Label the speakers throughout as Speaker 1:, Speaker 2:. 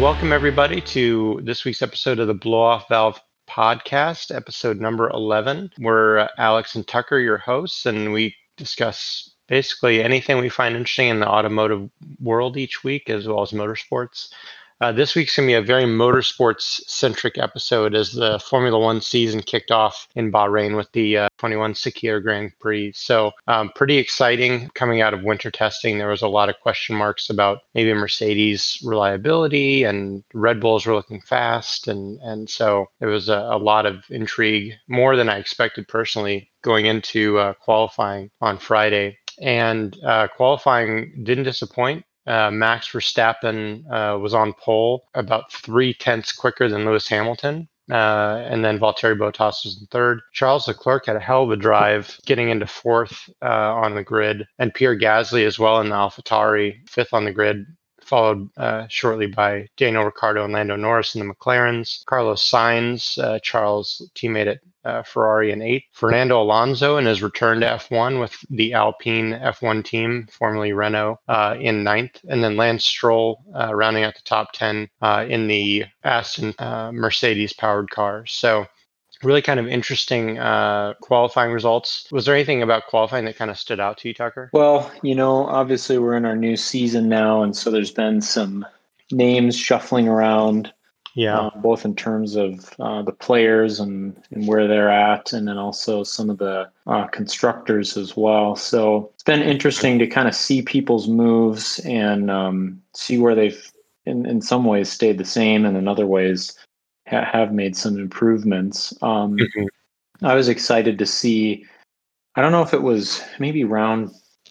Speaker 1: Welcome everybody to this week's episode of the Blow Off Valve podcast, episode number 11. We're uh, Alex and Tucker, your hosts, and we discuss basically anything we find interesting in the automotive world each week, as well as motorsports. Uh, this week's going to be a very motorsports centric episode as the Formula One season kicked off in Bahrain with the uh, 21 Sakhir Grand Prix. So, um, pretty exciting coming out of winter testing. There was a lot of question marks about maybe Mercedes reliability, and Red Bulls were looking fast. And, and so there was a, a lot of intrigue, more than I expected personally, going into uh, qualifying on Friday. And uh, qualifying didn't disappoint. Uh, Max Verstappen uh, was on pole about three tenths quicker than Lewis Hamilton. Uh, and then Valtteri Bottas was in third. Charles Leclerc had a hell of a drive getting into fourth uh, on the grid. And Pierre Gasly as well in the AlphaTauri, fifth on the grid, followed uh, shortly by Daniel Ricciardo and Lando Norris in the McLarens. Carlos Sainz, uh, Charles' teammate at uh, Ferrari in eighth. Fernando Alonso in his return to F1 with the Alpine F1 team, formerly Renault, uh, in ninth. And then Lance Stroll uh, rounding out the top 10 uh, in the Aston Mercedes powered car. So really kind of interesting uh, qualifying results. Was there anything about qualifying that kind of stood out to you, Tucker?
Speaker 2: Well, you know, obviously we're in our new season now, and so there's been some names shuffling around.
Speaker 1: Yeah,
Speaker 2: uh, both in terms of uh, the players and, and where they're at, and then also some of the uh, constructors as well. So it's been interesting to kind of see people's moves and um, see where they've, in, in some ways, stayed the same, and in other ways, ha- have made some improvements. Um, mm-hmm. I was excited to see. I don't know if it was maybe round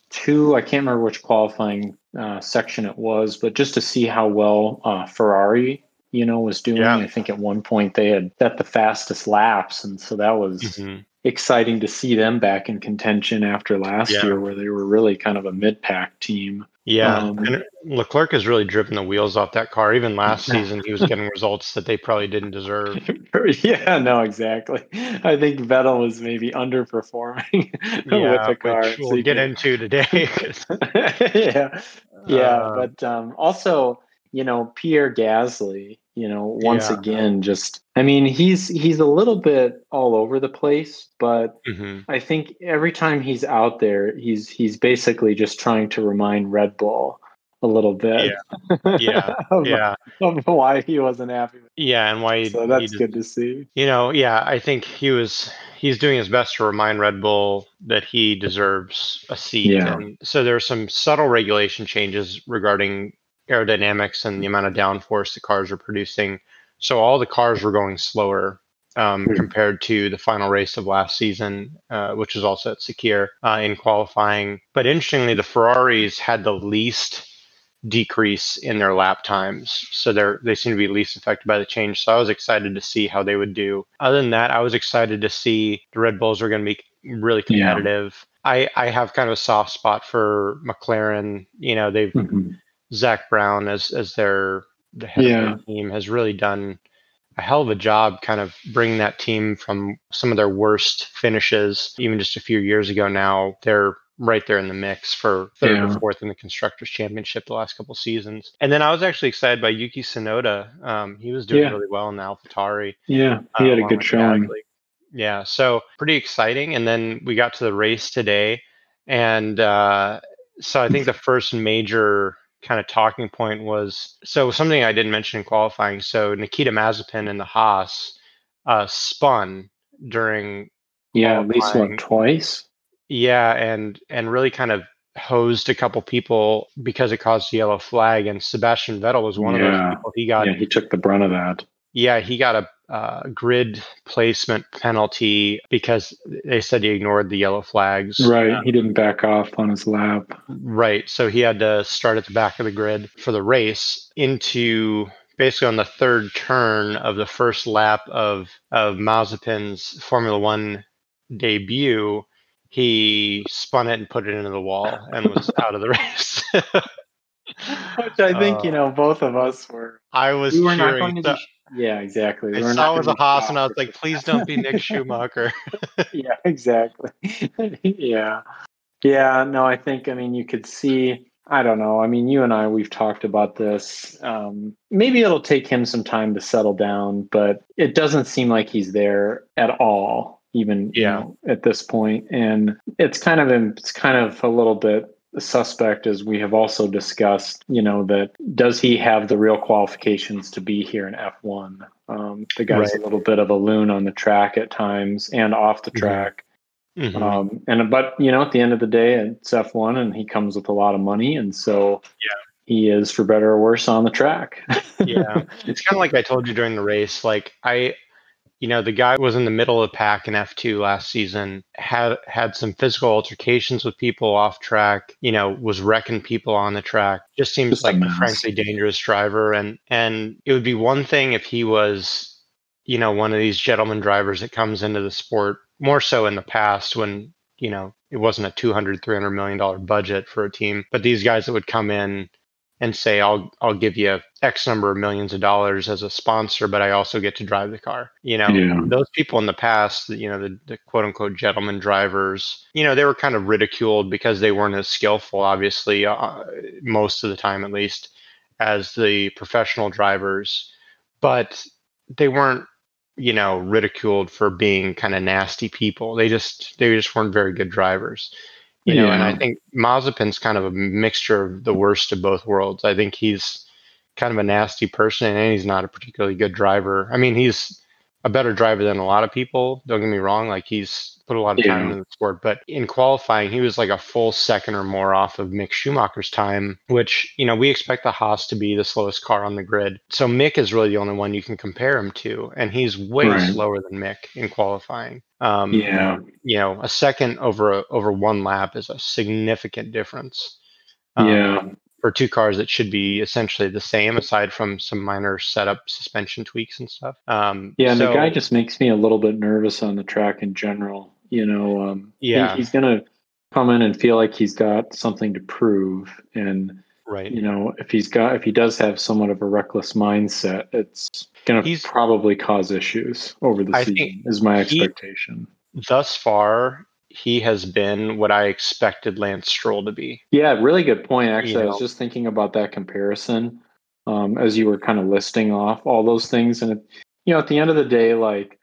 Speaker 2: two. I can't remember which qualifying uh, section it was, but just to see how well uh, Ferrari, you know, was doing. Yeah. I think at one point they had set the fastest laps, and so that was mm-hmm. Exciting to see them back in contention after last yeah. year, where they were really kind of a mid-pack team.
Speaker 1: Yeah, um, and Leclerc has really driven the wheels off that car. Even last season, he was getting results that they probably didn't deserve.
Speaker 2: yeah, no, exactly. I think Vettel was maybe underperforming yeah, with the car.
Speaker 1: Which we'll so get can... into today.
Speaker 2: yeah, yeah, uh, but um, also, you know, Pierre Gasly you know once yeah. again just i mean he's he's a little bit all over the place but mm-hmm. i think every time he's out there he's he's basically just trying to remind red bull a little bit
Speaker 1: yeah yeah,
Speaker 2: of,
Speaker 1: yeah.
Speaker 2: of why he wasn't happy
Speaker 1: yeah and why he,
Speaker 2: so that's good to see
Speaker 1: you know yeah i think he was he's doing his best to remind red bull that he deserves a seat yeah. and so there are some subtle regulation changes regarding aerodynamics and the amount of downforce the cars are producing. So all the cars were going slower um, mm-hmm. compared to the final race of last season, uh, which was also at Sakhir uh, in qualifying. But interestingly, the Ferraris had the least decrease in their lap times, so they're they seem to be least affected by the change. So I was excited to see how they would do. Other than that, I was excited to see the Red Bulls are going to be really competitive. Yeah. I, I have kind of a soft spot for McLaren. You know, they've mm-hmm. Zak Brown as as their the head yeah. of the team has really done a hell of a job kind of bringing that team from some of their worst finishes even just a few years ago now they're right there in the mix for third yeah. or fourth in the constructors championship the last couple seasons and then i was actually excited by yuki tsunoda um, he was doing yeah. really well in the alphatauri
Speaker 2: yeah he uh, had a good showing
Speaker 1: yeah so pretty exciting and then we got to the race today and uh, so i think the first major kind of talking point was so something I didn't mention in qualifying. So Nikita Mazepin and the Haas uh, spun during
Speaker 2: yeah at least one twice
Speaker 1: yeah and and really kind of hosed a couple people because it caused the yellow flag and Sebastian Vettel was one yeah. of those people he got
Speaker 2: yeah he took the brunt of that
Speaker 1: yeah he got a uh, grid placement penalty because they said he ignored the yellow flags.
Speaker 2: Right. he didn't back off on his lap.
Speaker 1: Right. So he had to start at the back of the grid for the race into basically on the third turn of the first lap of, of Mazepin's Formula One debut. He spun it and put it into the wall and was out of the race.
Speaker 2: Which I think, uh, you know, both of us were.
Speaker 1: I was we were not going to
Speaker 2: be yeah, exactly.
Speaker 1: I We're saw it was a Haas, and I was like, please don't be Mick Schumacher.
Speaker 2: yeah, exactly. yeah. Yeah, no, I think, I mean, you could see I don't know. I mean, you and I, we've talked about this. Um, maybe it'll take him some time to settle down, but it doesn't seem like he's there at all, even
Speaker 1: Yeah.
Speaker 2: you know, at this point. And it's kind of it's kind of a little bit suspect, as we have also discussed. You know, that does he have the real qualifications to be here in F1? Um, the guy's
Speaker 1: Right.
Speaker 2: a little bit of a loon on the track at times and off the
Speaker 1: Mhm.
Speaker 2: track.
Speaker 1: Mhm.
Speaker 2: Um, and but you know, at the end of the day, it's F1, and he comes with a lot of money, and so
Speaker 1: Yeah.
Speaker 2: he is, for better or worse, on the track.
Speaker 1: Yeah. it's kind of like I told you during the race. Like I, you know, the guy was in the middle of the pack in F2 last season, had had some physical altercations with people off track, you know, was wrecking people on the track. Just seems
Speaker 2: Just
Speaker 1: like a frankly dangerous driver. And and it would be one thing if he was, you know, one of these gentleman drivers that comes into the sport more so in the past when, you know, it wasn't a 200, 300 million dollar budget for a team, but these guys that would come in and say I'll I'll give you X number of millions of dollars as a sponsor, but I also get to drive the car. You know,
Speaker 2: Yeah.
Speaker 1: those people in the past, you know, the, the quote unquote gentleman drivers, you know, they were kind of ridiculed because they weren't as skillful, obviously, uh, most of the time at least, as the professional drivers, but they weren't you know ridiculed for being kind of nasty people they just they just weren't very good drivers you know and i
Speaker 2: Yeah.
Speaker 1: think mazepin's kind of a mixture of the worst of both worlds i think he's kind of a nasty person and he's not a particularly good driver i mean he's a better driver than a lot of people don't get me wrong like he's put a lot of time
Speaker 2: Yeah.
Speaker 1: into the sport but in qualifying he was like a full second or more off of mick schumacher's time which you know we expect the haas to be the slowest car on the grid so mick is really the only one you can compare him to and he's way
Speaker 2: Right.
Speaker 1: slower than mick in qualifying um,
Speaker 2: Yeah.
Speaker 1: you know, a second over a, over one lap is a significant difference. um,
Speaker 2: Yeah.
Speaker 1: For two cars that should be essentially the same, aside from some minor setup suspension tweaks and stuff. Um,
Speaker 2: Yeah, and
Speaker 1: so,
Speaker 2: the guy just makes me a little bit nervous on the track in general. You know, um, he-
Speaker 1: Yeah.
Speaker 2: he's gonna come in and feel like he's got something to prove, and
Speaker 1: right.
Speaker 2: you know, if he's got if he does have somewhat of a reckless mindset, it's gonna
Speaker 1: He's-
Speaker 2: probably cause issues over the
Speaker 1: I
Speaker 2: season. Is my
Speaker 1: he-
Speaker 2: expectation.
Speaker 1: Thus far, he has been what I expected Lance Stroll to be.
Speaker 2: Yeah, really good point. Actually,
Speaker 1: You
Speaker 2: I was
Speaker 1: know.
Speaker 2: just thinking about that comparison um, as you were kind of listing off all those things, and you know, at the end of the day, like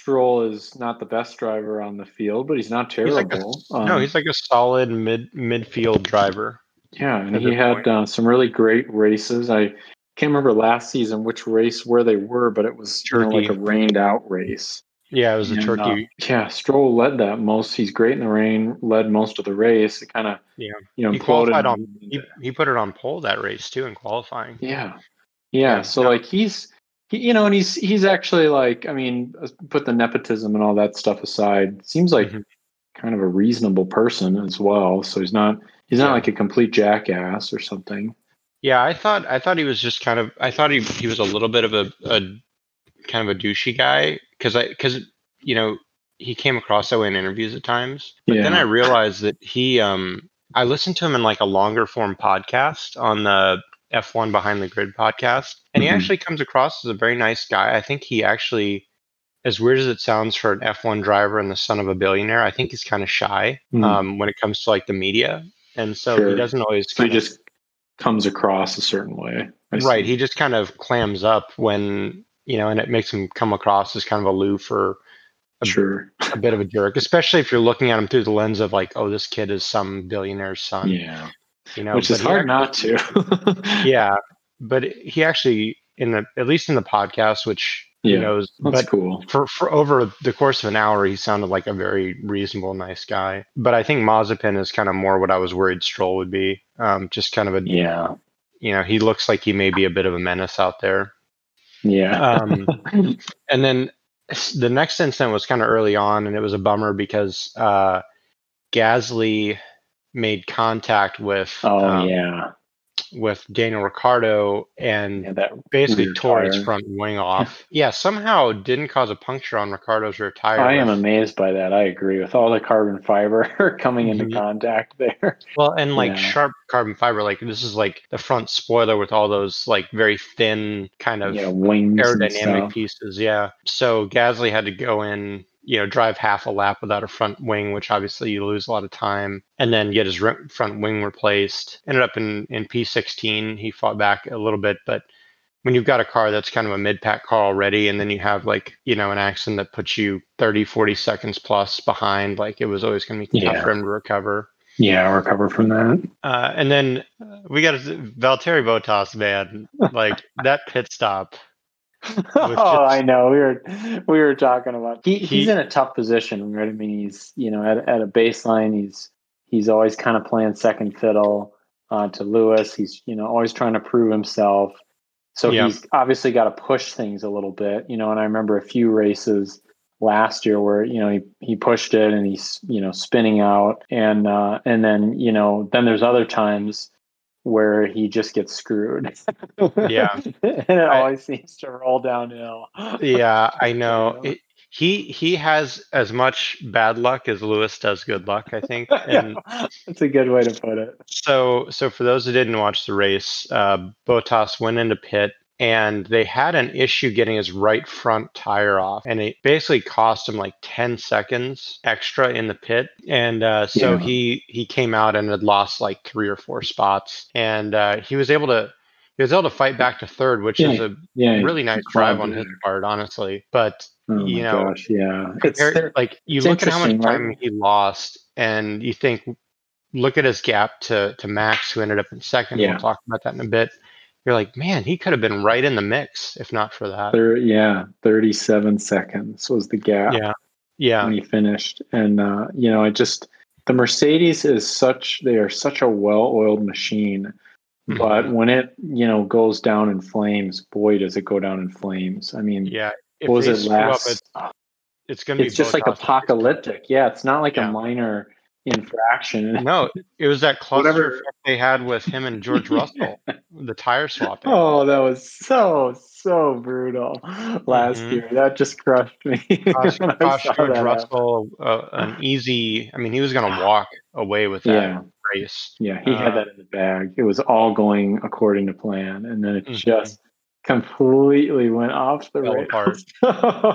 Speaker 2: Stroll is not the best driver on the field, but he's not
Speaker 1: He's like a-
Speaker 2: terrible. Um,
Speaker 1: no, he's like a solid mid midfield driver.
Speaker 2: yeah, and he had uh, some really great races. I can't remember last season which race where they were, but it was you know, like a rained out race.
Speaker 1: Yeah, it was a turkey.
Speaker 2: uh, yeah, Stroll led that most. He's great in the rain. Led most of the race. It kind of
Speaker 1: Yeah.
Speaker 2: you know
Speaker 1: he qualified on. He, he put it on pole that race too in qualifying.
Speaker 2: Yeah. Yeah.
Speaker 1: Yeah,
Speaker 2: So like he's he, you know, and he's he's actually like I mean, put the nepotism and all that stuff aside. Seems like
Speaker 1: Mhm.
Speaker 2: kind of a reasonable person as well. So he's not he's not
Speaker 1: Yeah.
Speaker 2: like a complete jackass or something.
Speaker 1: Yeah, I thought I thought he was just kind of I thought he he was a little bit of a, a kind of a douchey guy because I because you know he came across that way in interviews at times. But then I realized that he um I listened to him in like a longer form podcast on the F1 Beyond the Grid podcast, and he
Speaker 2: Mhm.
Speaker 1: actually comes across as a very nice guy. I think he actually, as weird as it sounds for an F1 driver and the son of a billionaire, I think he's kind of shy
Speaker 2: Mhm.
Speaker 1: um, when it comes to like the media, and so
Speaker 2: Sure.
Speaker 1: he doesn't always.
Speaker 2: So he just comes across a certain way. I see.
Speaker 1: right he just kind of clams up when you know and it makes him come across as kind of aloof or a,
Speaker 2: Sure.
Speaker 1: a bit of a jerk especially if you're looking at him through the lens of like oh this kid is some billionaire's son
Speaker 2: Yeah.
Speaker 1: you know
Speaker 2: Which is hard
Speaker 1: actually-
Speaker 2: not to.
Speaker 1: yeah but he actually in the at least in the podcast which
Speaker 2: Yeah,
Speaker 1: knows
Speaker 2: That's
Speaker 1: but
Speaker 2: cool.
Speaker 1: for, for over the course of an hour, he sounded like a very reasonable, nice guy. But I think Mazepin is kind of more what I was worried Stroll would be. Um, just kind of a,
Speaker 2: Yeah.
Speaker 1: you know, he looks like he may be a bit of a menace out there.
Speaker 2: Yeah.
Speaker 1: Um, and then the next incident was kind of early on, and it was a bummer because uh, Gasly made contact with
Speaker 2: oh
Speaker 1: um,
Speaker 2: yeah.
Speaker 1: With Daniel Ricciardo and.
Speaker 2: That
Speaker 1: basically tore his
Speaker 2: tire.
Speaker 1: front wing off. yeah, somehow didn't cause a puncture on Ricciardo's rear tire.
Speaker 2: I am amazed by that. I agree with all the carbon fiber coming into
Speaker 1: Mhm.
Speaker 2: contact there.
Speaker 1: well, and like
Speaker 2: Yeah.
Speaker 1: sharp carbon fiber, like this is like the front spoiler with all those like very thin kind of
Speaker 2: Yeah, wings
Speaker 1: aerodynamic pieces. Yeah. So Gasly had to go in, you know, drive half a lap without a front wing, which obviously you lose a lot of time, and then get his front wing replaced. Ended up in, in P16. He fought back a little bit, but when you've got a car that's kind of a mid pack car already, and then you have like, you know, an accident that puts you 30, 40 seconds plus behind, like it was always going to be tough
Speaker 2: Yeah.
Speaker 1: for him to recover.
Speaker 2: Yeah, recover from that.
Speaker 1: Uh, and then uh, we got Valtteri Bottas, man. Like that pit stop.
Speaker 2: oh,
Speaker 1: just-
Speaker 2: I know. We were we were talking about he, he's in a tough position, right? I mean, he's you know at, at a baseline, he's he's always kind of playing second fiddle uh, to Lewis. He's you know always trying to prove himself. So
Speaker 1: Yeah.
Speaker 2: he's obviously got to push things a little bit, you know. And I remember a few races last year where you know he, he pushed it and he's you know spinning out and uh, and then you know then there's other times where he just gets screwed.
Speaker 1: Yeah.
Speaker 2: and it
Speaker 1: I-
Speaker 2: always seems to roll downhill.
Speaker 1: Yeah, I know. It, he he has as much bad luck as Lewis does good luck, I think. And
Speaker 2: That's a good way to put it.
Speaker 1: so so for those who didn't watch the race, uh, Bottas went into pit and they had an issue getting his right front tire off, and it basically cost him like ten seconds extra in the pit. And uh, so
Speaker 2: Yeah.
Speaker 1: he he came out and had lost like three or four spots, and uh, he was able to. He was able to fight back to third, which is a
Speaker 2: Yeah.
Speaker 1: really nice drive on his part, honestly. But
Speaker 2: Oh
Speaker 1: you know,
Speaker 2: gosh, yeah. It's
Speaker 1: compare- like you
Speaker 2: it's
Speaker 1: look at how much time
Speaker 2: right?
Speaker 1: he lost, and you think, look at his gap to to Max, who ended up in second.
Speaker 2: Yeah.
Speaker 1: We'll talk about that in a bit. You're like, man, he could have been right in the mix if not for that.
Speaker 2: thir- yeah, 37 seconds was the gap
Speaker 1: Yeah, yeah,
Speaker 2: when he finished. And, uh, you know, I just, the Mercedes is such, they are such a well oiled machine. But
Speaker 1: Mhm.
Speaker 2: when it, you know, goes down in flames, boy, does it go down in flames. I mean,
Speaker 1: yeah. If
Speaker 2: was it
Speaker 1: screw up,
Speaker 2: last?
Speaker 1: it's, it's gonna
Speaker 2: it's
Speaker 1: be
Speaker 2: just like apocalyptic. Yeah, it's not like
Speaker 1: Yeah.
Speaker 2: a minor infraction.
Speaker 1: No, it was that cluster
Speaker 2: Whatever-
Speaker 1: they had with him and George Russell, the tire swapping.
Speaker 2: Oh, that was so so brutal last
Speaker 1: Mhm.
Speaker 2: year. That just crushed me.
Speaker 1: Cost,
Speaker 2: when I
Speaker 1: cost
Speaker 2: saw
Speaker 1: George. Russell uh, an easy. I mean, he was gonna walk away with that
Speaker 2: Yeah,
Speaker 1: race.
Speaker 2: yeah, he had
Speaker 1: Uh,
Speaker 2: that in the bag. It was all going according to plan, and then it
Speaker 1: Mhm.
Speaker 2: just completely went off the rails.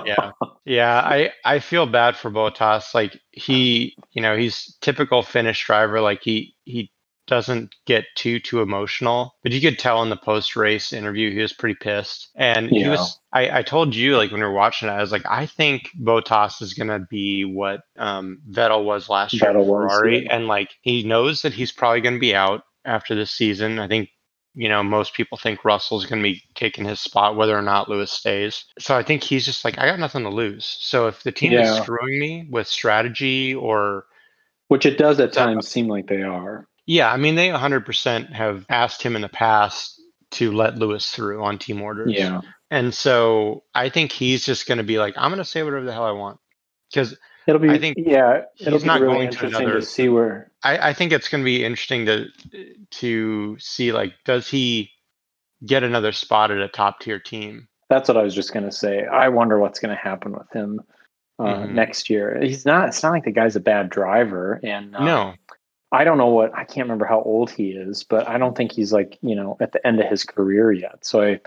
Speaker 1: yeah. Yeah i i feel bad for bottas. Like he you know he's typical finnish driver. Like he he doesn't get too too emotional but you could tell in the post race interview he was pretty pissed. And he was I, I told you like when we were watching it i was like i think bottas is gonna be what um vettel was last year
Speaker 2: Vettel
Speaker 1: at
Speaker 2: was,
Speaker 1: ferrari.
Speaker 2: yeah.
Speaker 1: and like he knows that he's probably gonna be out after this season. I think you know, most people think Russell's going to be taking his spot, whether or not Lewis stays. So I think he's just like, I got nothing to lose. So if the team is screwing me with strategy or,
Speaker 2: Which it does at
Speaker 1: Yeah.
Speaker 2: times seem like they are.
Speaker 1: yeah, I mean, they 100% have asked him in the past to let Lewis through on team orders.
Speaker 2: Yeah,
Speaker 1: And so I think he's just going to be like, I'm going to say whatever the hell I want. Because
Speaker 2: it'll be.
Speaker 1: I think
Speaker 2: yeah, it'll be
Speaker 1: not
Speaker 2: really
Speaker 1: going to another-
Speaker 2: to see where.
Speaker 1: I, I think it's going to be interesting to to see like, does he get another spot at a top tier team?
Speaker 2: That's what I was just going to say. I wonder what's going to happen with him uh,
Speaker 1: Mhm.
Speaker 2: next year. He's not. It's not like the guy's a bad driver, and uh,
Speaker 1: no.
Speaker 2: I don't know what I can't remember how old he is, but I don't think he's like you know at the end of his career yet. So I,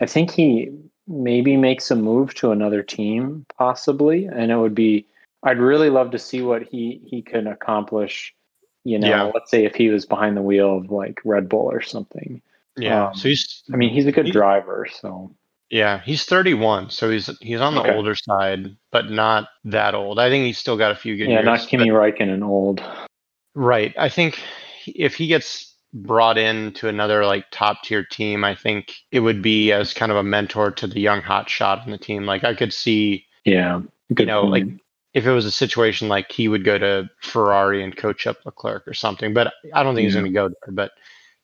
Speaker 2: I think he maybe makes a move to another team possibly, and it would be. I'd really love to see what he he can accomplish. You know,
Speaker 1: Yeah.
Speaker 2: let's say if he was behind the wheel of like Red Bull or something.
Speaker 1: Yeah.
Speaker 2: Um,
Speaker 1: so he's
Speaker 2: I mean, he's a good
Speaker 1: He-
Speaker 2: driver, so
Speaker 1: Yeah, he's 31, so he's he's on the
Speaker 2: Okay.
Speaker 1: older side, but not that old. I think he's still got a few good
Speaker 2: yeah,
Speaker 1: years.
Speaker 2: not Kimi Räikkönen old.
Speaker 1: right. I think if he gets brought in to another like top tier team, I think it would be as kind of a mentor to the young hot shot on the team. Like I could see
Speaker 2: Yeah, good
Speaker 1: know, like,
Speaker 2: point.
Speaker 1: If it was a situation like he would go to Ferrari and coach up Leclerc or something, but I don't think he's going to go there. But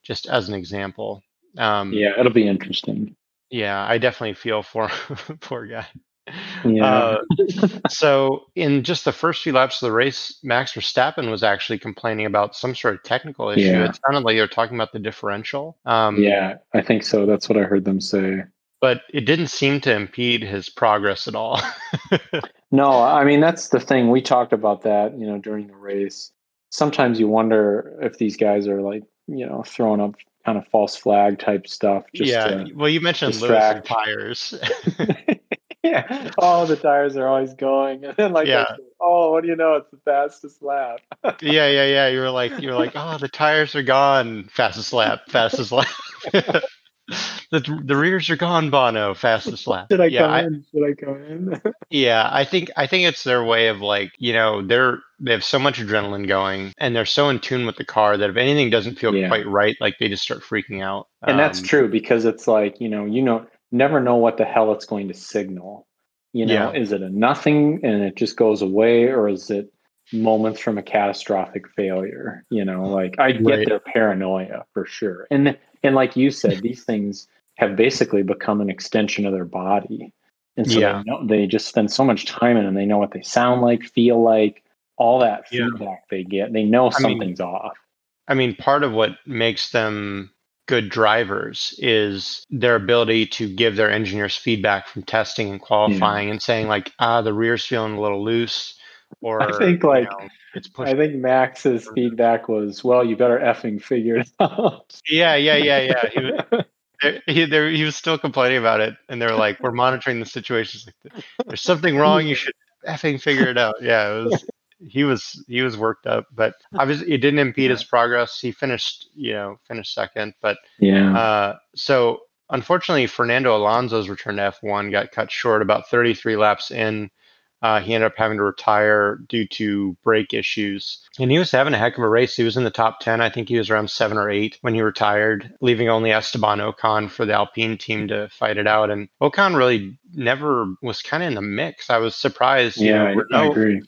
Speaker 1: just as an example, um,
Speaker 2: yeah, it'll be interesting.
Speaker 1: yeah, I definitely feel for poor guy.
Speaker 2: Yeah.
Speaker 1: Uh, so in just the first few laps of the race, Max Verstappen was actually complaining about some sort of technical issue.
Speaker 2: Yeah.
Speaker 1: It sounded like they were talking about the differential. Um,
Speaker 2: yeah, I think so. That's what I heard them say.
Speaker 1: But it didn't seem to impede his progress at all.
Speaker 2: No, I mean that's the thing. We talked about that, you know, during the race. Sometimes you wonder if these guys are like, you know, throwing up kind of false flag type stuff. Just
Speaker 1: yeah.
Speaker 2: to,
Speaker 1: well, you mentioned
Speaker 2: distract.
Speaker 1: tires.
Speaker 2: yeah. Oh, the tires are always going. And then like
Speaker 1: Yeah.
Speaker 2: said, oh, what do you know? It's the fastest lap.
Speaker 1: yeah, yeah, yeah. You were like, you were like, oh, the tires are gone. Fastest lap, fastest lap. the the rears are gone, Bono. Fastest lap.
Speaker 2: Should I
Speaker 1: yeah,
Speaker 2: come
Speaker 1: I,
Speaker 2: in? Should I come in?
Speaker 1: yeah. I think I think it's their way of like, you know, they're they have so much adrenaline going, and they're so in tune with the car that if anything doesn't feel
Speaker 2: Yeah.
Speaker 1: quite right, like they just start freaking out.
Speaker 2: and that's
Speaker 1: Um,
Speaker 2: true because it's like, you know, you know, never know what the hell it's going to signal. You know,
Speaker 1: Yeah.
Speaker 2: is it a nothing and it just goes away, or is it moments from a catastrophic failure? You know, like I get
Speaker 1: Right.
Speaker 2: their paranoia for sure. And and like you said, these things have basically become an extension of their body. And so
Speaker 1: Yeah.
Speaker 2: they, know, they just spend so much time in and they know what they sound like, feel like, all that
Speaker 1: Yeah.
Speaker 2: feedback they get. They know
Speaker 1: I mean-
Speaker 2: something's off.
Speaker 1: I mean, part of what makes them good drivers is their ability to give their engineers feedback from testing and qualifying and saying like, ah, the rear's feeling a little loose, or
Speaker 2: I think,
Speaker 1: you
Speaker 2: like,
Speaker 1: know, it's
Speaker 2: I think Max's feedback was, "Well, you better effing figure it out."
Speaker 1: Yeah, yeah, yeah, yeah. He, was- he, there, he was still complaining about it, and they're like, "We're monitoring the situation. Like, There's something wrong. You should effing figure it out." Yeah, it was. He was he was worked up, but obviously it didn't impede his progress. He finished, you know, finished second, but
Speaker 2: yeah,
Speaker 1: Uh, so unfortunately, Fernando Alonso's return to F1 got cut short about 33 laps in. Uh, he ended up having to retire due to brake issues. And he was having a heck of a race. He was in the top 10. I think he was around seven or eight when he retired, leaving only Esteban Ocon for the Alpine team to fight it out. And Ocon really never was kind of in the mix. I was surprised. you
Speaker 2: yeah,
Speaker 1: know,
Speaker 2: I, I agree.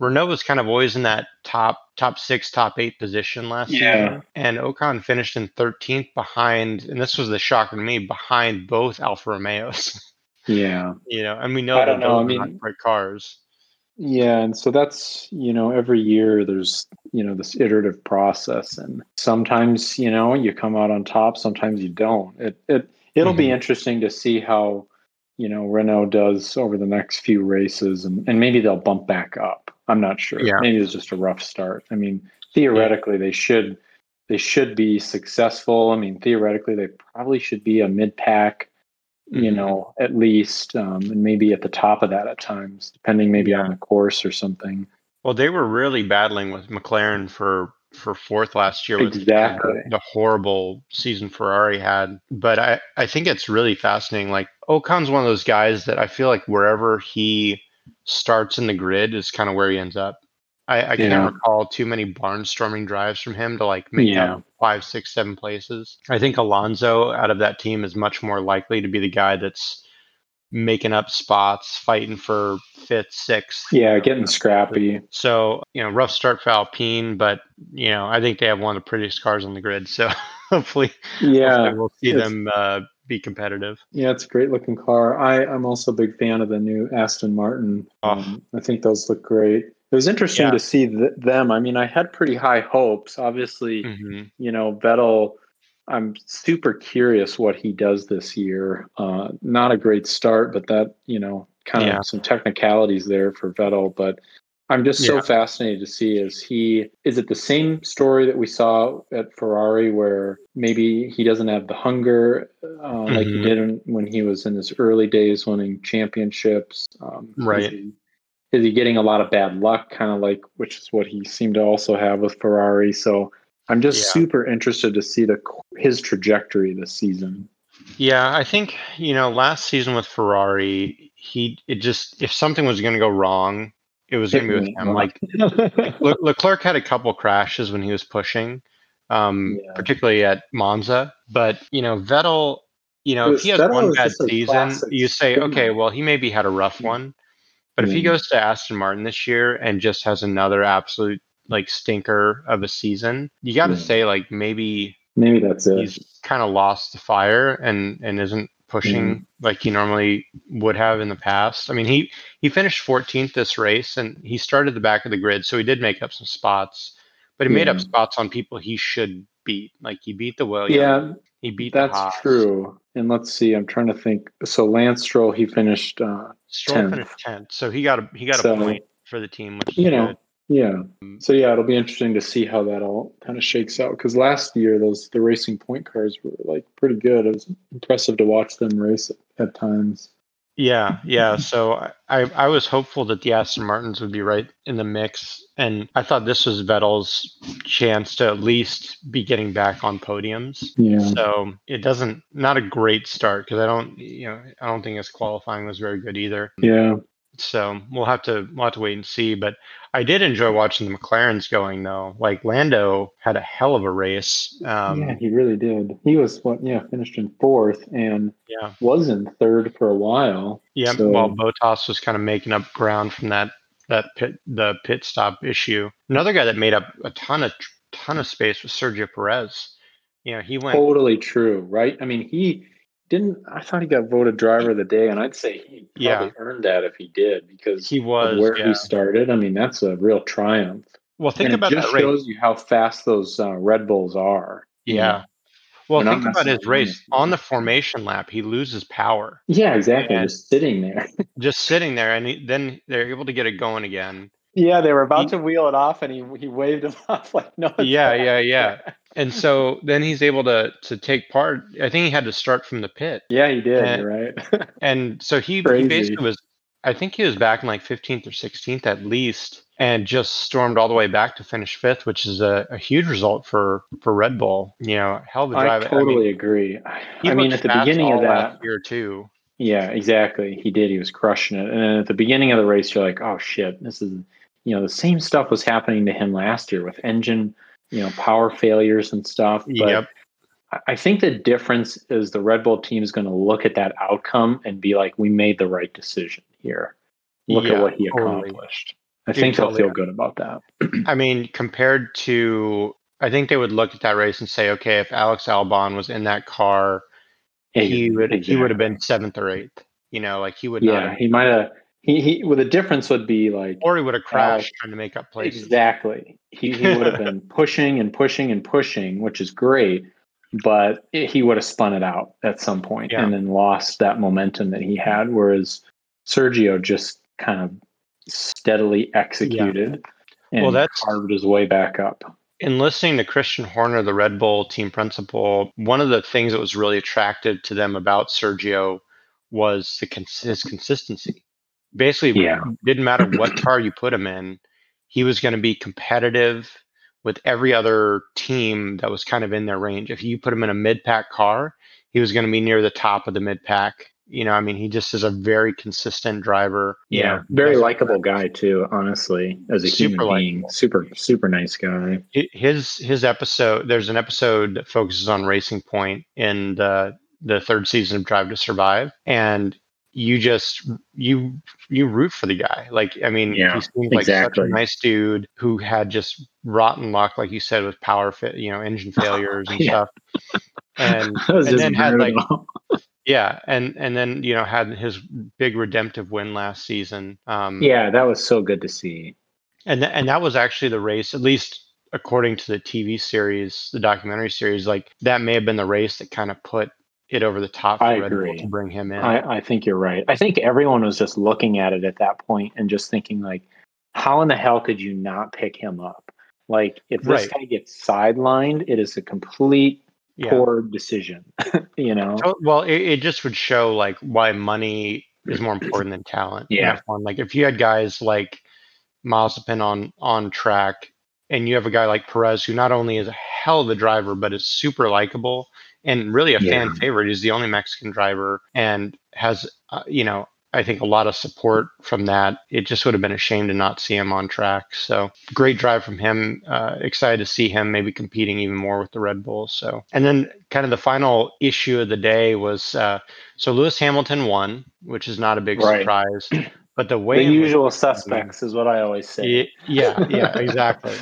Speaker 1: Renault was kind of always in that top top six, top eight position last
Speaker 2: Yeah.
Speaker 1: season, and Ocon finished in 13th behind, and this was the shocker to me, behind both Alfa Romeos.
Speaker 2: Yeah,
Speaker 1: you know, and we know
Speaker 2: I don't know, I
Speaker 1: those are not
Speaker 2: mean-
Speaker 1: great cars.
Speaker 2: yeah, and so that's you know every year there's you know this iterative process, and sometimes you know you come out on top, sometimes you don't. It it it'll be
Speaker 1: Mhm.
Speaker 2: interesting to see how you know Renault does over the next few races, and and maybe they'll bump back up. I'm not sure.
Speaker 1: Yeah.
Speaker 2: Maybe it's just a rough start. I mean, theoretically they should they should be successful. I mean, theoretically they probably should be a mid pack, you
Speaker 1: Mhm.
Speaker 2: know, at least, um, and maybe at the top of that at times, depending maybe on the course or something.
Speaker 1: Well, they were really battling with McLaren for for fourth last year with
Speaker 2: Exactly.
Speaker 1: the, the horrible season Ferrari had. But I, I think it's really fascinating. Like Ocon's one of those guys that I feel like wherever he starts in the grid is kind of where he ends up. I, I can't recall too many barnstorming drives from him to like make
Speaker 2: Yeah.
Speaker 1: up five, six, seven places. I think Alonso out of that team is much more likely to be the guy that's making up spots, fighting for fifth, sixth.
Speaker 2: Yeah, getting scrappy.
Speaker 1: So, you know, rough start for Alpine, but, you know, I think they have one of the prettiest cars on the grid. So hopefully,
Speaker 2: Yeah,
Speaker 1: hopefully we'll see them uh, be competitive.
Speaker 2: yeah, it's a great looking car. I I'm also a big fan of the new Aston Martin.
Speaker 1: Oh.
Speaker 2: Um, I think those look great. It was interesting
Speaker 1: Yeah.
Speaker 2: to see th- them. I mean, I had pretty high hopes. Obviously,
Speaker 1: hmm
Speaker 2: you know, Vettel. I'm super curious what he does this year. Uh, not a great start, but that you know, kind
Speaker 1: Yeah.
Speaker 2: of some technicalities there for Vettel. But I'm just so
Speaker 1: Yeah.
Speaker 2: fascinated to see is he is it the same story that we saw at Ferrari where maybe he doesn't have the hunger uh, like he
Speaker 1: Mhm.
Speaker 2: did when he was in his early days winning championships. Um,
Speaker 1: Right.
Speaker 2: Is he getting a lot of bad luck, kind of like which is what he seemed to also have with Ferrari? So I'm just
Speaker 1: Yeah.
Speaker 2: super interested to see the his trajectory this season.
Speaker 1: Yeah, I think, you know, last season with Ferrari, he, it just, if something was going to go wrong, it was going to be with him. Like, Le- Leclerc had a couple crashes when he was pushing, um,
Speaker 2: Yeah.
Speaker 1: particularly at Monza. But you know, Vettel, you know, if he has
Speaker 2: Vettel
Speaker 1: one bad season,
Speaker 2: classic
Speaker 1: you say, okay, well, he maybe had a rough one. But if he
Speaker 2: mm-hmm.
Speaker 1: goes to Aston Martin this year and just has another absolute like stinker of a season, you got to
Speaker 2: Yeah.
Speaker 1: say like maybe
Speaker 2: Maybe that's it.
Speaker 1: he's kind of lost the fire and and isn't pushing mm-hmm. like he normally would have in the past. I mean, he he finished 14th this race and he started the back of the grid, so he did make up some spots, but he made up spots on people he should beat. Like he beat the Williams,
Speaker 2: yeah,
Speaker 1: he beat
Speaker 2: that's true. And let's see, I'm trying to think. So Lance Stroll, he finished, uh,
Speaker 1: Stroll
Speaker 2: 10th.
Speaker 1: finished 10th, so he got a he got
Speaker 2: So,
Speaker 1: a point for the team, which is
Speaker 2: you know,
Speaker 1: good.
Speaker 2: yeah. So yeah, it'll be interesting to see how that all kind of shakes out. Because last year, those the racing point cars were like pretty good. It was impressive to watch them race at, at times.
Speaker 1: Yeah, yeah. So I, I was hopeful that the Aston Martins would be right in the mix, and I thought this was Vettel's chance to at least be getting back on podiums.
Speaker 2: Yeah.
Speaker 1: So it doesn't not a great start because I don't you know I don't think his qualifying was very good either.
Speaker 2: Yeah.
Speaker 1: So we'll have to we'll have to wait and see. But I did enjoy watching the McLarens going though. Like Lando had a hell of a race. Um,
Speaker 2: yeah, he really did. He was what? Yeah, finished in fourth and
Speaker 1: yeah,
Speaker 2: was in third for a while.
Speaker 1: yeah.
Speaker 2: So-
Speaker 1: While Bottas was kind of making up ground from that that pit the pit stop issue. Another guy that made up a ton of ton of space was Sergio Perez. You know, he went
Speaker 2: Totally true, right? I mean, he didn't. I thought he got voted driver of the day, and I'd say he probably
Speaker 1: Yeah.
Speaker 2: earned that if he did because
Speaker 1: he
Speaker 2: of
Speaker 1: was
Speaker 2: where
Speaker 1: yeah.
Speaker 2: he started. I mean, that's a real triumph.
Speaker 1: Well, think
Speaker 2: and
Speaker 1: about
Speaker 2: it just
Speaker 1: that race.
Speaker 2: shows you how fast those uh, Red Bulls are. know?
Speaker 1: Yeah. Well,
Speaker 2: They're
Speaker 1: think about his race on the formation lap. He loses power
Speaker 2: Yeah, exactly. Just sitting there.
Speaker 1: just sitting there, and he, then they're able to get it going again.
Speaker 2: Yeah, they were about
Speaker 1: He-
Speaker 2: to wheel it off, and he he waved him off like no.
Speaker 1: Yeah, yeah, yeah. And so then he's able to to take part. I think he had to start from the pit,
Speaker 2: yeah, he did.
Speaker 1: And-
Speaker 2: right.
Speaker 1: and so he, he basically was. I think he was back in like 15th or 16th at least, and just stormed all the way back to finish fifth, which is a, a huge result for for Red Bull. You know, hell of a
Speaker 2: I
Speaker 1: drive.
Speaker 2: I totally
Speaker 1: mean,
Speaker 2: agree. I mean, at the beginning of that,
Speaker 1: year too.
Speaker 2: Yeah, exactly. He did. He was crushing it. And then at the beginning of the race, you're like, oh shit, this is, you know, the same stuff was happening to him last year with engine, you know, power failures and stuff. But
Speaker 1: Yep.
Speaker 2: I- I think the difference is the Red Bull team is going to look at that outcome and be like, we made the right decision here. Look
Speaker 1: Yeah,
Speaker 2: at what he
Speaker 1: totally.
Speaker 2: accomplished. I
Speaker 1: Dude,
Speaker 2: think they'll
Speaker 1: totally.
Speaker 2: feel good about that.
Speaker 1: I mean, compared to, I think they would look at that race and say, okay, if Alex Albon was in that car, he would he would have been seventh or eighth. You know, like he would not,
Speaker 2: Yeah, he might have. He, he well, the difference would be like
Speaker 1: or he would have crashed trying to make up places.
Speaker 2: Exactly. He, he would have been pushing and pushing and pushing, which is great, but it, he would have spun it out at some point
Speaker 1: Yeah.
Speaker 2: and then lost that momentum that he had. Whereas Sergio just kind of steadily executed and
Speaker 1: Well, that's-
Speaker 2: carved his way back up.
Speaker 1: In listening to Christian Horner, the Red Bull team principal, one of the things that was really attractive to them about Sergio was the cons- his consistency. Basically,
Speaker 2: Yeah.
Speaker 1: didn't matter what car you put him in, he was going to be competitive with every other team that was kind of in their range. If you put him in a mid pack car, he was going to be near the top of the mid pack. You know, I mean, he just is a very consistent driver. you know,
Speaker 2: very likable guy too. Honestly, as a
Speaker 1: Super
Speaker 2: human being,
Speaker 1: likable.
Speaker 2: super super nice guy.
Speaker 1: his his episode there's an episode that focuses on racing point in the uh, the third season of drive to survive and you just you you root for the guy like i mean
Speaker 2: Yeah,
Speaker 1: he seems like such a nice dude who had just rotten luck like you said with power fit you know engine failures and
Speaker 2: Yeah.
Speaker 1: stuff and and then had like yeah and and then you know had his big redemptive win last season um
Speaker 2: yeah, that was so good to see.
Speaker 1: and th- and that was actually the race at least according to the tv series the documentary series like that may have been the race that kind of put it over the top for
Speaker 2: I agree.
Speaker 1: to bring him in
Speaker 2: I, I think you're right. I think everyone was just looking at it at that point and just thinking like, how in the hell could you not pick him up? Like, if this
Speaker 1: Right.
Speaker 2: guy gets sidelined, it is a complete
Speaker 1: yeah
Speaker 2: poor decision. you know?
Speaker 1: Well it, it just would show like why money is more important than talent
Speaker 2: Yeah.
Speaker 1: F1. like if you had guys like Mazepin on on track and you have a guy like Perez who not only is a hell of a driver but is super likable and really a fan favorite he's the only Mexican driver and has uh, you know I think a lot of support from that. It just would have been a shame to not see him on track. So great drive from him. Uh, excited to see him maybe competing even more with the Red Bulls. So and then kind of the final issue of the day was uh, so Lewis Hamilton won, which is not a big
Speaker 2: Right.
Speaker 1: surprise. But the
Speaker 2: The
Speaker 1: way which-
Speaker 2: usual suspects is what I always say.
Speaker 1: Yeah, yeah, exactly.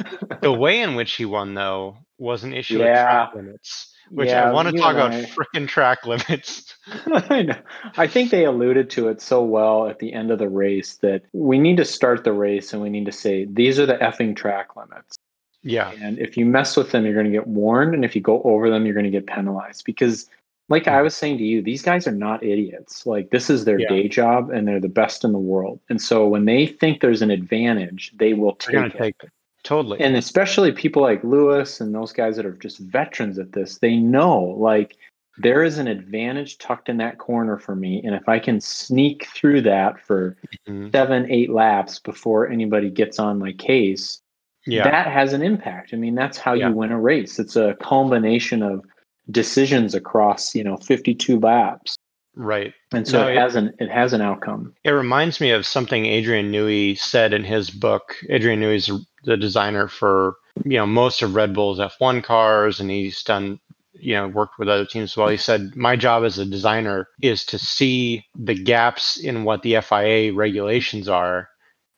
Speaker 1: the way in which he won though was an issue
Speaker 2: Yeah.
Speaker 1: of track limits, which I want to talk about freaking track limits.
Speaker 2: I know. I think they alluded to it so well at the end of the race that we need to start the race and we need to say these are the effing track limits.
Speaker 1: Yeah,
Speaker 2: And if you mess with them, you're going to get warned. And if you go over them, you're going to get penalized. Because, like I hmm. was saying to you, these guys are not idiots. Like, this is their
Speaker 1: Yeah.
Speaker 2: day job and they're the best in the world. And so when they think there's an advantage, they will take it.
Speaker 1: take it totally.
Speaker 2: And especially people like Lewis and those guys that are just veterans at this, they know, like, there is an advantage tucked in that corner for me. And if I can sneak through that for mm-hmm. seven, eight laps before anybody gets on my case, yeah. that has an impact. I mean, that's how yeah. you win a race. It's a culmination of decisions across, you know, 52 laps.
Speaker 1: Right.
Speaker 2: And so no, it, it has an it has an outcome.
Speaker 1: It reminds me of something Adrian Newey said in his book. Adrian Newey's the designer for, you know, most of Red Bull's F1 cars and he's done you know worked with other teams as well he said my job as a designer is to see the gaps in what the fia regulations are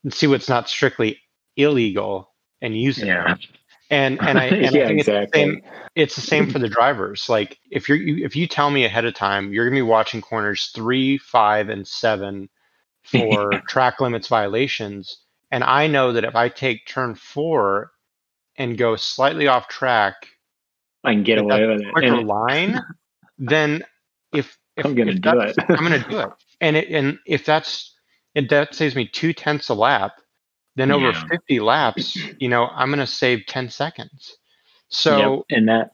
Speaker 1: and see what's not strictly illegal and use it
Speaker 2: yeah.
Speaker 1: And and i, and yeah, I think exactly. it's, the same, it's the same for the drivers like if you're if you tell me ahead of time you're going to be watching corners three five and seven for track limits violations and i know that if i take turn four and go slightly off track
Speaker 2: I can get away with it.
Speaker 1: Quicker and line, then if, if
Speaker 2: I'm gonna
Speaker 1: if
Speaker 2: do it,
Speaker 1: I'm gonna do it. And it and if that's if that saves me two tenths a lap, then over yeah. 50 laps, you know, I'm gonna save 10 seconds. So
Speaker 2: yep. and that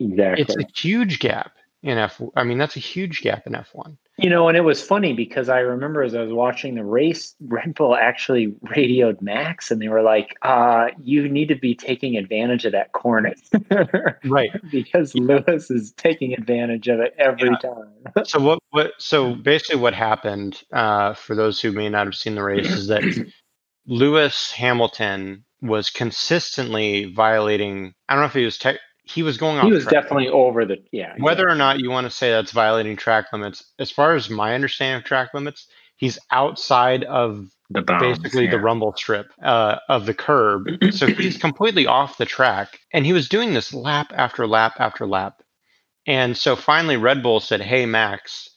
Speaker 2: exactly
Speaker 1: it's a huge gap in F. I mean, that's a huge gap in F1.
Speaker 2: You know, and it was funny because I remember as I was watching the race, Red Bull actually radioed Max and they were like, uh, you need to be taking advantage of that corner.
Speaker 1: right.
Speaker 2: because Lewis is taking advantage of it every yeah. time.
Speaker 1: so what what so basically what happened, uh, for those who may not have seen the race, is that Lewis Hamilton was consistently violating I don't know if he was tech he was going off.
Speaker 2: He was track. definitely over the yeah.
Speaker 1: Whether or not you want to say that's violating track limits, as far as my understanding of track limits, he's outside of
Speaker 2: the bounds,
Speaker 1: basically yeah. the rumble strip uh, of the curb. so he's completely off the track, and he was doing this lap after lap after lap. And so finally, Red Bull said, "Hey Max,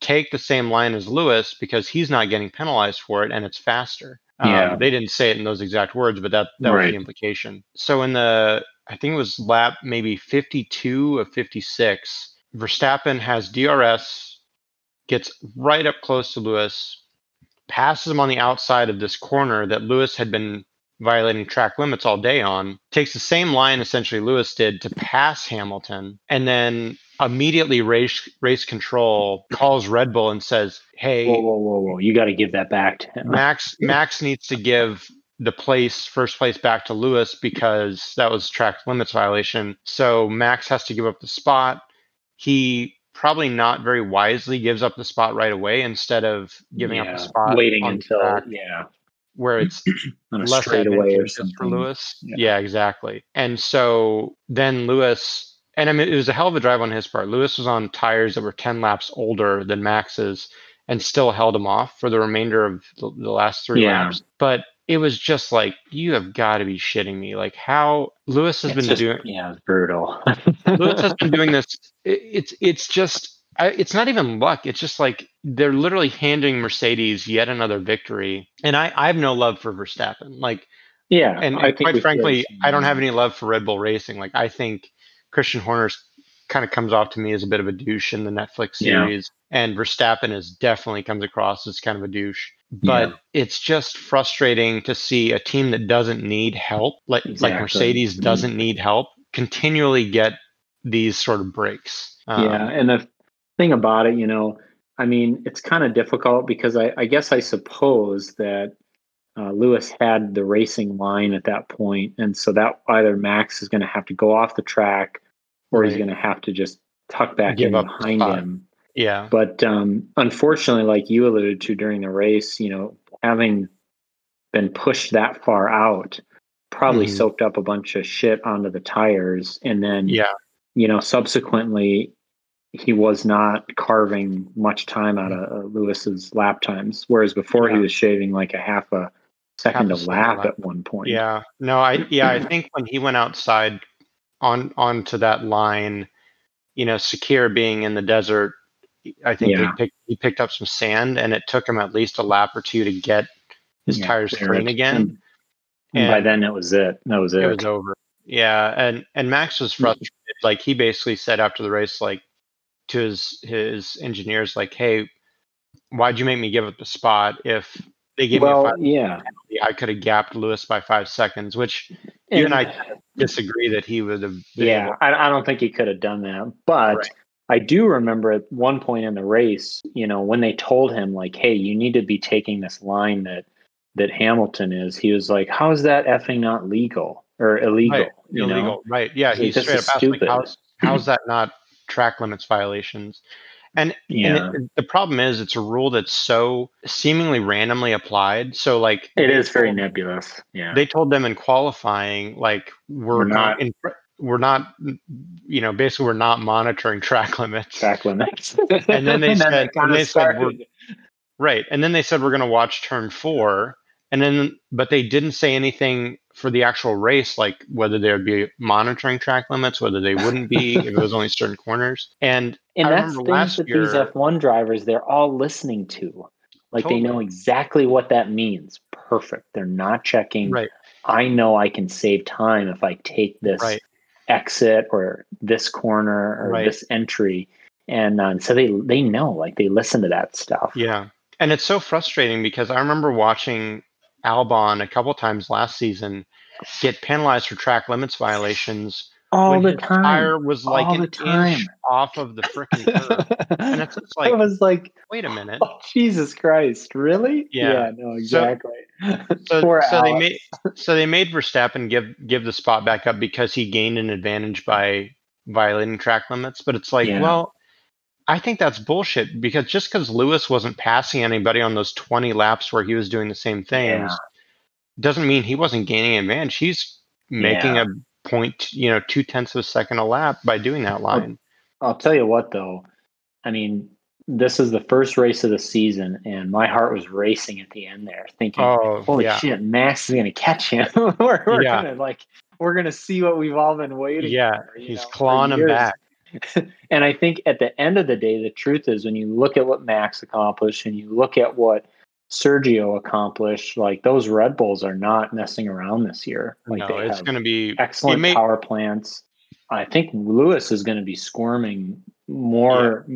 Speaker 1: take the same line as Lewis because he's not getting penalized for it, and it's faster."
Speaker 2: Yeah.
Speaker 1: Um, they didn't say it in those exact words, but that that right. was the implication. So in the I think it was lap maybe 52 of 56. Verstappen has DRS, gets right up close to Lewis, passes him on the outside of this corner that Lewis had been violating track limits all day on, takes the same line essentially Lewis did to pass Hamilton, and then immediately race race control calls Red Bull and says, "Hey,
Speaker 2: whoa, whoa, whoa, whoa! You got to give that back to him."
Speaker 1: Max Max needs to give the place first place back to Lewis because that was track limits violation. So Max has to give up the spot. He probably not very wisely gives up the spot right away instead of giving yeah, up the spot
Speaker 2: waiting until track, yeah
Speaker 1: where it's
Speaker 2: less straightaway or something
Speaker 1: for Lewis. Yeah. yeah, exactly. And so then Lewis and I mean it was a hell of a drive on his part. Lewis was on tires that were 10 laps older than Max's and still held him off for the remainder of the, the last three yeah. laps. But it was just like you have got to be shitting me like how lewis has it's been
Speaker 2: just,
Speaker 1: doing
Speaker 2: yeah it's brutal
Speaker 1: lewis has been doing this it, it's it's just I, it's not even luck it's just like they're literally handing mercedes yet another victory and i i have no love for verstappen like
Speaker 2: yeah
Speaker 1: and, and quite frankly i don't have any love for red bull racing like i think christian horner's kind of comes off to me as a bit of a douche in the netflix series yeah. and verstappen is definitely comes across as kind of a douche but yeah. it's just frustrating to see a team that doesn't need help like exactly. like mercedes mm-hmm. doesn't need help continually get these sort of breaks
Speaker 2: um, yeah and the thing about it you know i mean it's kind of difficult because i, I guess i suppose that uh, lewis had the racing line at that point and so that either max is going to have to go off the track or right. he's going to have to just tuck back Give in behind him
Speaker 1: yeah.
Speaker 2: But um, unfortunately, like you alluded to during the race, you know, having been pushed that far out, probably mm. soaked up a bunch of shit onto the tires. And then,
Speaker 1: yeah,
Speaker 2: you know, subsequently, he was not carving much time out of uh, Lewis's lap times, whereas before yeah. he was shaving like a half a second half a lap, lap at one point.
Speaker 1: Yeah. No, I yeah, I think when he went outside on onto that line, you know, Sakhir being in the desert I think yeah. picked, he picked up some sand, and it took him at least a lap or two to get his yeah, tires clean again. And,
Speaker 2: and, by then, it was it. That was it.
Speaker 1: It was over. Yeah, and and Max was frustrated. Like he basically said after the race, like to his his engineers, like, "Hey, why'd you make me give up the spot? If they gave
Speaker 2: well,
Speaker 1: me a five
Speaker 2: yeah,
Speaker 1: penalty, I could have gapped Lewis by five seconds." Which you and I disagree that he would have.
Speaker 2: Yeah, I, I, don't think he could have done that, but. Right I do remember at one point in the race, you know, when they told him like, "Hey, you need to be taking this line that that Hamilton is," he was like, "How is that effing not legal or illegal?"
Speaker 1: Right.
Speaker 2: You
Speaker 1: illegal,
Speaker 2: know?
Speaker 1: right? Yeah, he's
Speaker 2: this
Speaker 1: straight up asked, like,
Speaker 2: stupid.
Speaker 1: how's, how's that not track limits violations? And,
Speaker 2: Yeah.
Speaker 1: and it, the problem is, it's a rule that's so seemingly randomly applied. So, like,
Speaker 2: it is very nebulous. Yeah.
Speaker 1: They told them in qualifying, like, we're,
Speaker 2: We're
Speaker 1: not,
Speaker 2: not-
Speaker 1: in, we're not, you know, basically, we're not monitoring track limits.
Speaker 2: track limits.
Speaker 1: And then they said- and they said we're- Right. And then they said we're going to watch turn four. And then, but they didn't say anything for the actual race, like whether they would be monitoring track limits, whether they wouldn't be, if it was only certain corners. And
Speaker 2: and
Speaker 1: I
Speaker 2: that's
Speaker 1: remember
Speaker 2: things
Speaker 1: last
Speaker 2: that
Speaker 1: year-
Speaker 2: these F1 drivers they're all listening to. Like they know exactly what that means. Perfect. They're not checking.
Speaker 1: right,
Speaker 2: I know I can save time if I take this
Speaker 1: Right.
Speaker 2: exit or this corner or
Speaker 1: Right.
Speaker 2: this entry. And um, so they they know, like they listen to that stuff.
Speaker 1: yeah. And it's so frustrating because I remember watching Albon a couple times last season get penalized for track limits violations
Speaker 2: all
Speaker 1: when
Speaker 2: the
Speaker 1: his
Speaker 2: time.
Speaker 1: tire was like
Speaker 2: All
Speaker 1: an
Speaker 2: the time.
Speaker 1: inch off of the freaking curve. and it's just
Speaker 2: I was like,
Speaker 1: wait a minute.
Speaker 2: oh Jesus Christ, really?
Speaker 1: Yeah.
Speaker 2: no, exactly.
Speaker 1: So,
Speaker 2: Poor
Speaker 1: so they made so they made Verstappen give give the spot back up because he gained an advantage by violating track limits. But it's like,
Speaker 2: Yeah.
Speaker 1: well, I think that's bullshit because just because Lewis wasn't passing anybody on those twenty laps where he was doing the same things
Speaker 2: Yeah.
Speaker 1: doesn't mean he wasn't gaining advantage. He's making
Speaker 2: Yeah.
Speaker 1: a point, you know, two tenths of a second a lap by doing that line.
Speaker 2: I'll tell you what, though. I mean, this is the first race of the season, and my heart was racing at the end there, thinking,
Speaker 1: Oh,
Speaker 2: "Holy
Speaker 1: yeah,
Speaker 2: shit, Max is going to catch him. we're we're
Speaker 1: Yeah.
Speaker 2: gonna like, we're gonna see what we've all been waiting
Speaker 1: yeah.
Speaker 2: for."
Speaker 1: He's
Speaker 2: know,
Speaker 1: clawing him back.
Speaker 2: and I think at the end of the day, the truth is when you look at what Max accomplished and you look at what Sergio accomplished, like those Red Bulls are not messing around this year. Like
Speaker 1: no,
Speaker 2: they
Speaker 1: it's
Speaker 2: have
Speaker 1: going to be
Speaker 2: excellent
Speaker 1: may-
Speaker 2: power plants. I think Lewis is going to be squirming more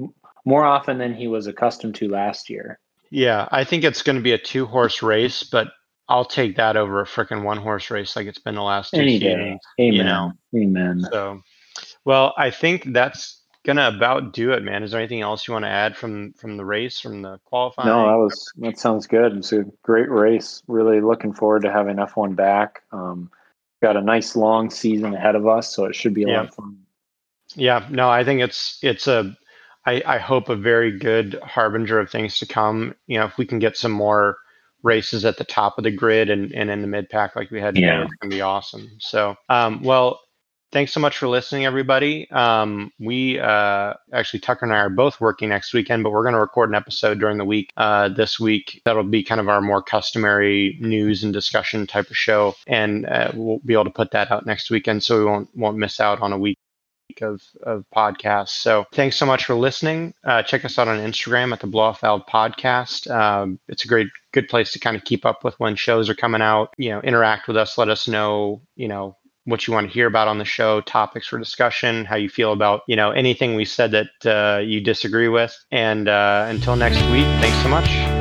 Speaker 2: more often than he was accustomed to last year.
Speaker 1: Yeah, I think it's going to be a two horse race, but I'll take that over a freaking one horse race like it's been the last two
Speaker 2: Any
Speaker 1: seasons.
Speaker 2: day. Amen.
Speaker 1: you know.
Speaker 2: Amen.
Speaker 1: So, well, I think that's gonna about do it, man. Is there anything else you want to add from from the race, from the qualifying?
Speaker 2: No, that was that sounds good. It's a great race. Really looking forward to having F1 back. Um, got a nice long season ahead of us, so it should be a
Speaker 1: Yeah.
Speaker 2: lot of fun.
Speaker 1: Yeah, no, I think it's it's a I, I hope a very good harbinger of things to come. You know, if we can get some more races at the top of the grid and, and in the mid pack like we had today,
Speaker 2: Yeah.
Speaker 1: it's gonna be awesome. So um well thanks so much for listening everybody. Um we uh actually Tucker and I are both working next weekend, but we're gonna record an episode during the week uh this week. That'll be kind of our more customary news and discussion type of show. And uh, we'll be able to put that out next weekend so we won't won't miss out on a week of, of podcasts. So thanks so much for listening. Uh, check us out on Instagram at the Valve Podcast. Um, it's a great, good place to kind of keep up with when shows are coming out. You know, interact with us. Let us know, you know, what you want to hear about on the show, topics for discussion, how you feel about, you know, anything we said that uh, you disagree with. And uh, until next week, thanks so much.